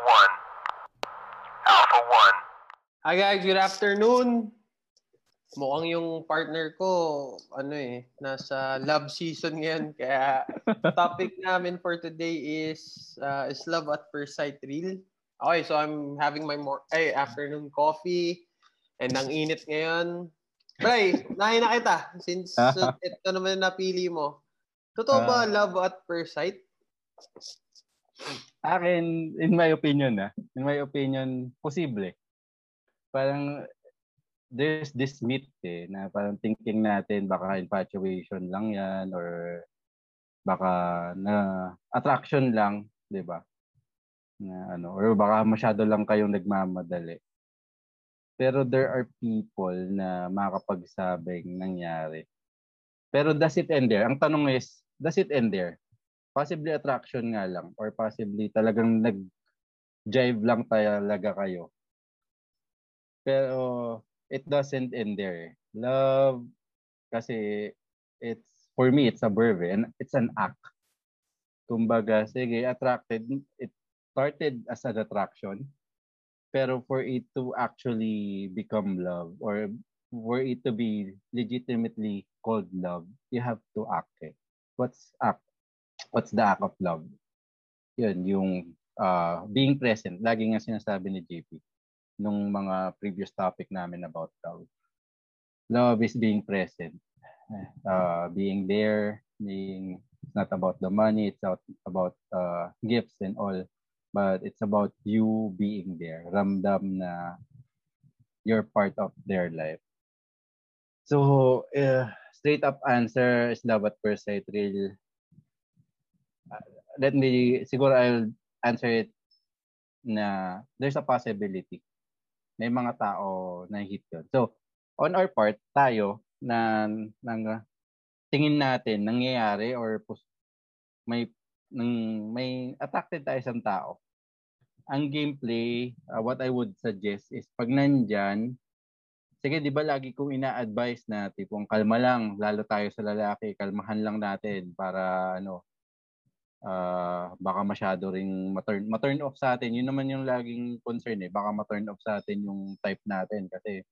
One. Alpha One. Hi guys, good afternoon. Mukhang yung partner ko, ano eh, nasa love season ngayon. Kaya topic namin for today is, uh, is love at first sight real. Okay, so I'm having my more, ay, afternoon coffee. And ang init ngayon. Bray, nahin na kita. Since uh, ito naman napili mo. Totoo ba uh, love at first sight? Akin, in my opinion, ah, in my opinion, posible. Parang there's this myth eh, na parang thinking natin baka infatuation lang yan or baka na attraction lang, 'di ba? Na ano, or baka masyado lang kayong nagmamadali. Pero there are people na makapagsabing nangyari. Pero does it end there? Ang tanong is, does it end there? Possibly attraction nga lang or possibly talagang nag-jive lang talaga kayo. Pero it doesn't end there. Love, kasi it's, for me, it's a verb eh, and it's an act. Kumbaga, sige, attracted, it started as an attraction, pero for it to actually become love or for it to be legitimately called love, you have to act eh. What's act? What's the act of love? Yun, yung uh, being present. Lagi nga sinasabi ni JP nung mga previous topic namin about love. Love is being present. Uh, being there, being it's not about the money, it's not about uh, gifts and all, but it's about you being there. Ramdam na you're part of their life. So, uh, straight up answer is love at first sight real. Uh, let me, siguro I'll answer it na there's a possibility may mga tao na hit yun. So, on our part, tayo, na, nang tingin natin, nangyayari or may, nang, may attracted tayo sa tao. Ang gameplay, uh, what I would suggest is pag nandyan, sige, di ba lagi kong ina-advise na tipong kalma lang, lalo tayo sa lalaki, kalmahan lang natin para ano, uh, baka masyado ring ma-turn, ma-turn off sa atin. Yun naman yung laging concern eh. Baka ma-turn off sa atin yung type natin kasi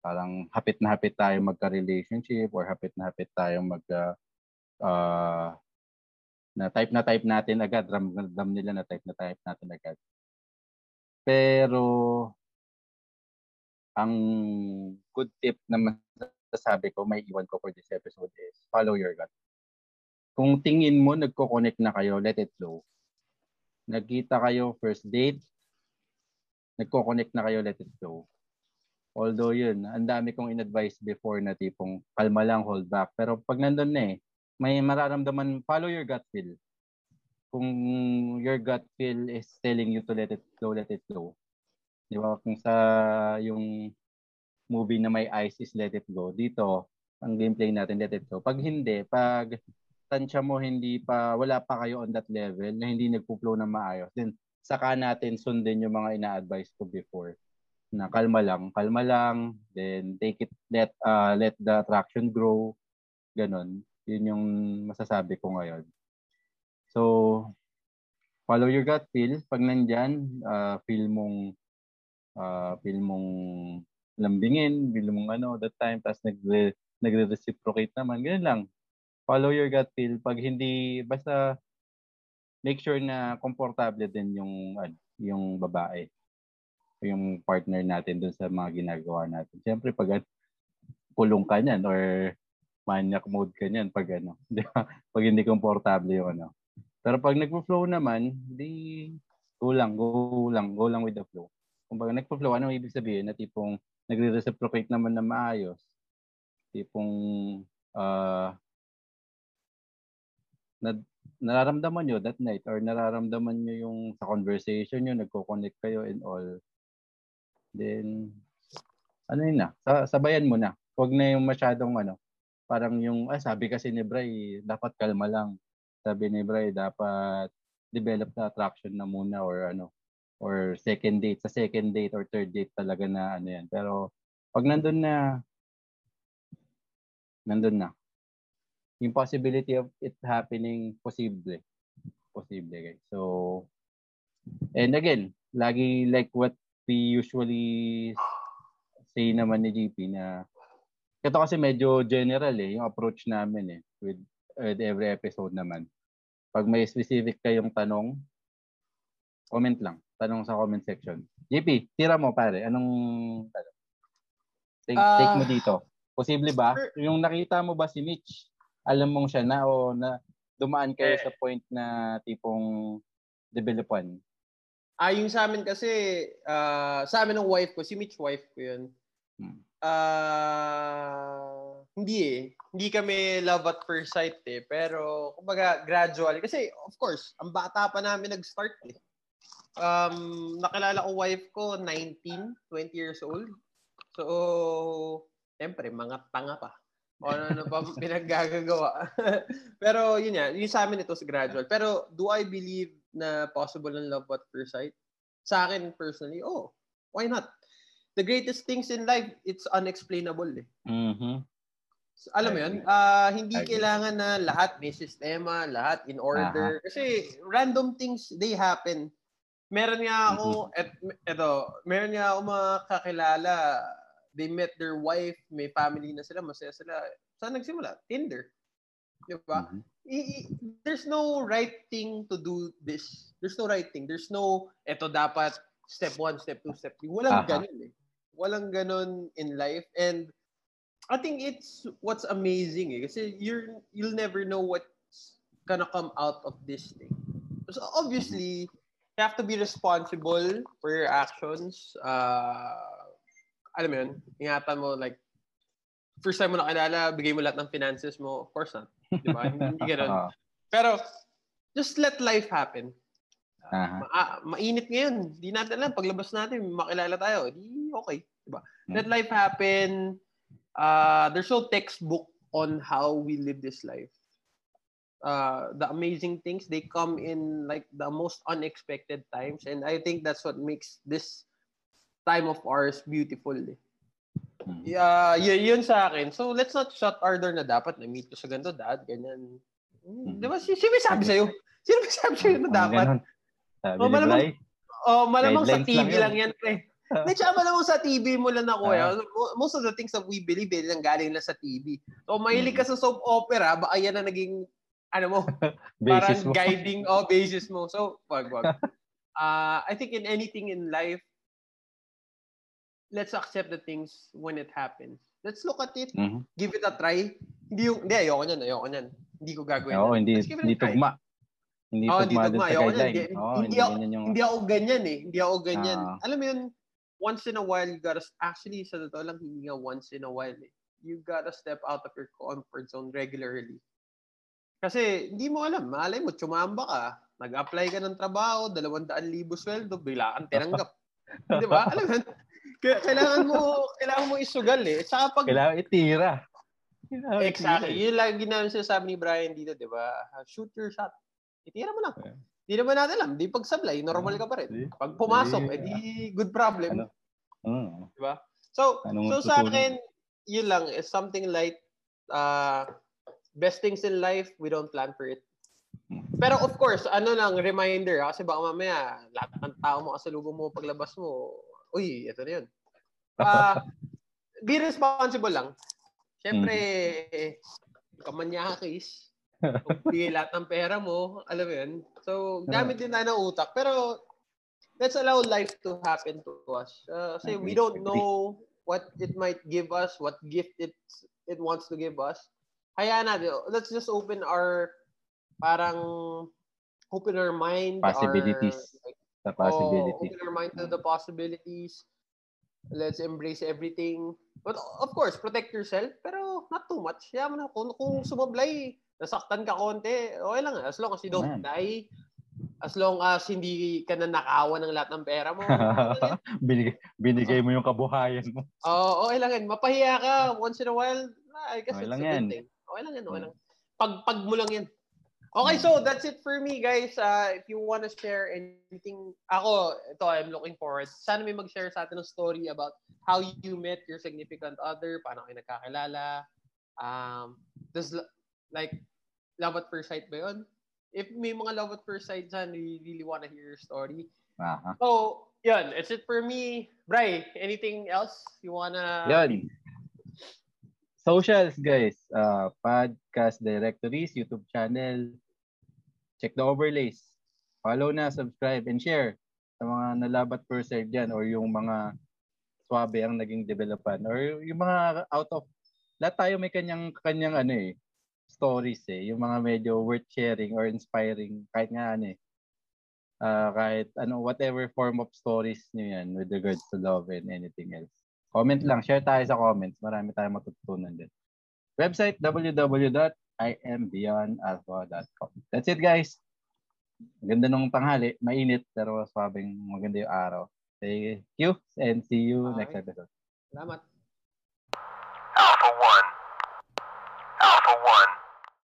parang hapit na hapit tayo magka-relationship or hapit na hapit tayo mag uh, na type na type natin agad. Ramdam nila na type na type natin agad. Pero ang good tip na masasabi ko, may iwan ko for this episode is follow your gut kung tingin mo nagko-connect na kayo, let it flow. Nagkita kayo first date, nagko-connect na kayo, let it flow. Although yun, ang dami kong in-advise before na tipong kalma lang, hold back. Pero pag nandun na eh, may mararamdaman, follow your gut feel. Kung your gut feel is telling you to let it flow, let it flow. Di ba? Kung sa yung movie na may ice is let it go. Dito, ang gameplay natin, let it go. Pag hindi, pag tansya mo hindi pa, wala pa kayo on that level na hindi nagpo-flow na maayos, then saka natin sundin yung mga ina-advise ko before na kalma lang, kalma lang, then take it, let, uh, let the attraction grow, ganun. Yun yung masasabi ko ngayon. So, follow your gut feel. Pag nandyan, uh, feel mong, uh, feel mong lambingin, feel mong ano, that time, tapos nagre, nagre-reciprocate naman, ganun lang follow your gut feel. Pag hindi, basta make sure na komportable din yung, ano, yung babae yung partner natin dun sa mga ginagawa natin. Siyempre, pag kulong ka niyan or maniac mode ka niyan pag ano, di ba? Pag hindi komportable yung ano. Pero pag nagpo-flow naman, di go lang, go lang, go lang with the flow. Kung pag nagpo-flow, ano ibig sabihin? Na tipong nagre-reciprocate naman na maayos. Tipong uh, na, nararamdaman nyo that night or nararamdaman nyo yung sa conversation nyo, nagko-connect kayo and all, then, ano yun na, sa, sabayan mo na. Huwag na yung masyadong ano, parang yung, ah, sabi kasi ni Bray, dapat kalma lang. Sabi ni Bray, dapat develop na attraction na muna or ano, or second date. Sa second date or third date talaga na ano yan. Pero, pag nandun na, nandun na yung possibility of it happening posible. Posible, guys. So, and again, lagi like what we usually say naman ni GP na ito kasi medyo general eh, yung approach namin eh with, with every episode naman. Pag may specific kayong tanong, comment lang. Tanong sa comment section. JP, tira mo pare. Anong tanong? Take, uh, take mo Ah, dito. Posible ba? Yung nakita mo ba si Mitch, alam mong siya na o na dumaan kayo Eh. sa point na tipong developan? Ah, yung sa amin kasi, ah, sa amin ng wife ko, si Mitch wife ko yun. Hmm. Ah, hindi eh. Hindi kami love at first sight eh. Pero, kumbaga, gradual. Kasi, of course, ang bata pa namin nag-start eh. Um, nakilala ko wife ko, 19, 20 years old. So, siyempre, mga tanga pa. O ano na pa pinaggagawa. Pero, yun yan. Yung sa amin ito gradual. Pero, do I believe na possible ang love at first sight? Sa akin, personally, oh, why not? The greatest things in life, it's unexplainable eh. Mhm. So, alam mo yun, ah, hindi kailangan na lahat may sistema, lahat in order. Kasi random things, they happen. Meron nga ako, et, eto, meron nga ako mga kakilala, they met their wife, may family na sila, masaya sila. Saan nagsimula? Tinder. Di ba? Mhm. I- i- there's no right thing to do this. There's no right thing. There's no, eto dapat step one, step two, step three. Walang Aha. ganun eh. Walang ganun in life. And I think it's what's amazing eh. Kasi you're, you'll never know what's gonna come out of this thing. So obviously, you have to be responsible for your actions. Uh, alam mo yun, ingatan mo like, first time mo nakilala, bigay mo lahat ng finances mo. Of course not. Di ba? Hindi ganun. Pero, just let life happen. Aha. Ma- ah, mainit ngayon. Di natin alam. Paglabas natin, makilala tayo. Di okay. Diba? Let Mm. life happen. Uh, there's no textbook on how we live this life. Uh, the amazing things, they come in like the most unexpected times. And I think that's what makes this time of ours beautiful. Eh. Mhm. Yeah, y- yun sa akin. So, let's not shut our door na dapat na-meet ko sa ganito, dad, ganyan. Hmm. Di ba? Si- Sino may sabi sa'yo? Sino may sabi sa'yo na dapat? Sabi Oh, malamang- Oh, malamang sa TV lang lang, yun. yan, pre. Hindi, tsaka malamang sa TV mo lang. Ah. Mo- Most of the things that we believe, eh, lang galing lang sa TV. So, mahilig Mm. ka sa soap opera, baka yan na naging, ano mo, parang mo. guiding, oh, basis mo. So, wag, wag. uh, I think in anything in life, let's accept the things when it happens. Let's look at it, Mhm. give it a try. Hindi yung, hindi, ayoko niyan, ayoko niyan. Hindi ko gagawin. Oo, hindi, hindi tugma. Hindi hindi tugma dun sa guideline. Hindi- Oo, hindi hindi ako- yung... Hindi ako ganyan eh. Hindi ako ganyan. Ah. Alam mo yun, once in a while, you gotta, actually, sa totoo lang, hindi nga once in a while eh. You gotta step out of your comfort zone regularly. Kasi, hindi mo alam. Malay mo, tsumamba ka. Nag-apply ka ng trabaho, 200,000 sweldo, bigla kang tinanggap. Di ba? Alam mo kailangan mo, kailangan mo isugal eh. Saka pag, Kailangan itira. Kailangan Exactly. itira. Yun lagi namin sinasabi ni Brian dito, di ba? Shoot your shot. Itira mo lang. Yeah. Di naman natin alam. Di pag sablay, normal ka pa rin. Pag pumasok, Di- edi good problem. Ano? Oo. Di ba? So, Anong so sa akin, yun lang. Is something like, uh, best things in life, we don't plan for it. Pero of course, ano lang, reminder, ah, kasi baka mamaya, lahat ng tao mo kasalubong mo paglabas mo, uy, ito na yun. Ah, be responsible lang. Siyempre, kamanyakis. Kung bigay lahat ng pera mo, alam mo yun. So, gamit din tayo ng utak. Pero, let's allow life to happen to us. Uh, kasi we don't know what it might give us, what gift it it wants to give us. Hayaan natin. Let's just open our, parang, open our mind. Possibilities. Like, Sa Oh, possibilities. open our mind to the possibilities. Let's embrace everything. But of course, protect yourself, pero not too much. Mo na, kung, kung sumablay, nasaktan ka konti, okay lang. As long as you don't Man. die, as long as hindi ka na nakawan ng lahat ng pera mo, binigay, binigay mo yung kabuhayan mo. Oo, okay lang yan. Mapahiya ka once in a while, I guess Okay it's lang a yan. thing. Okay lang yan, okay Mm. lang. Pag, pag mo lang yan. Okay, so that's it for me, guys. Uh, if you want to share anything, ako, ito, I'm looking forward. Sana may mag-share sa atin ng story about how you met your significant other, paano kayo nagkakilala. Um, does, like, love at first sight ba yun? If may mga love at first sight dyan, we really want to hear your story. Aha. So, yun. It's it for me. Bray, anything else you wanna... Yan. Socials, guys. Uh, podcast directories, YouTube channel. Check the overlays. Follow na, subscribe, and share sa mga nalabat per side dyan or yung mga swabe ang naging developan or yung mga out of lahat tayo may kanyang kanyang ano eh stories eh yung mga medyo worth sharing or inspiring kahit nga ano eh uh, kahit ano whatever form of stories niyo yan with regards to love and anything else Comment lang, share tayo sa comments. Marami tayong matutunan din. Website www.imbeyondalpha.com. That's it guys. Maganda nung tanghali, mainit pero sabing maganda yung araw. Thank you and see you Okay. next episode. Salamat.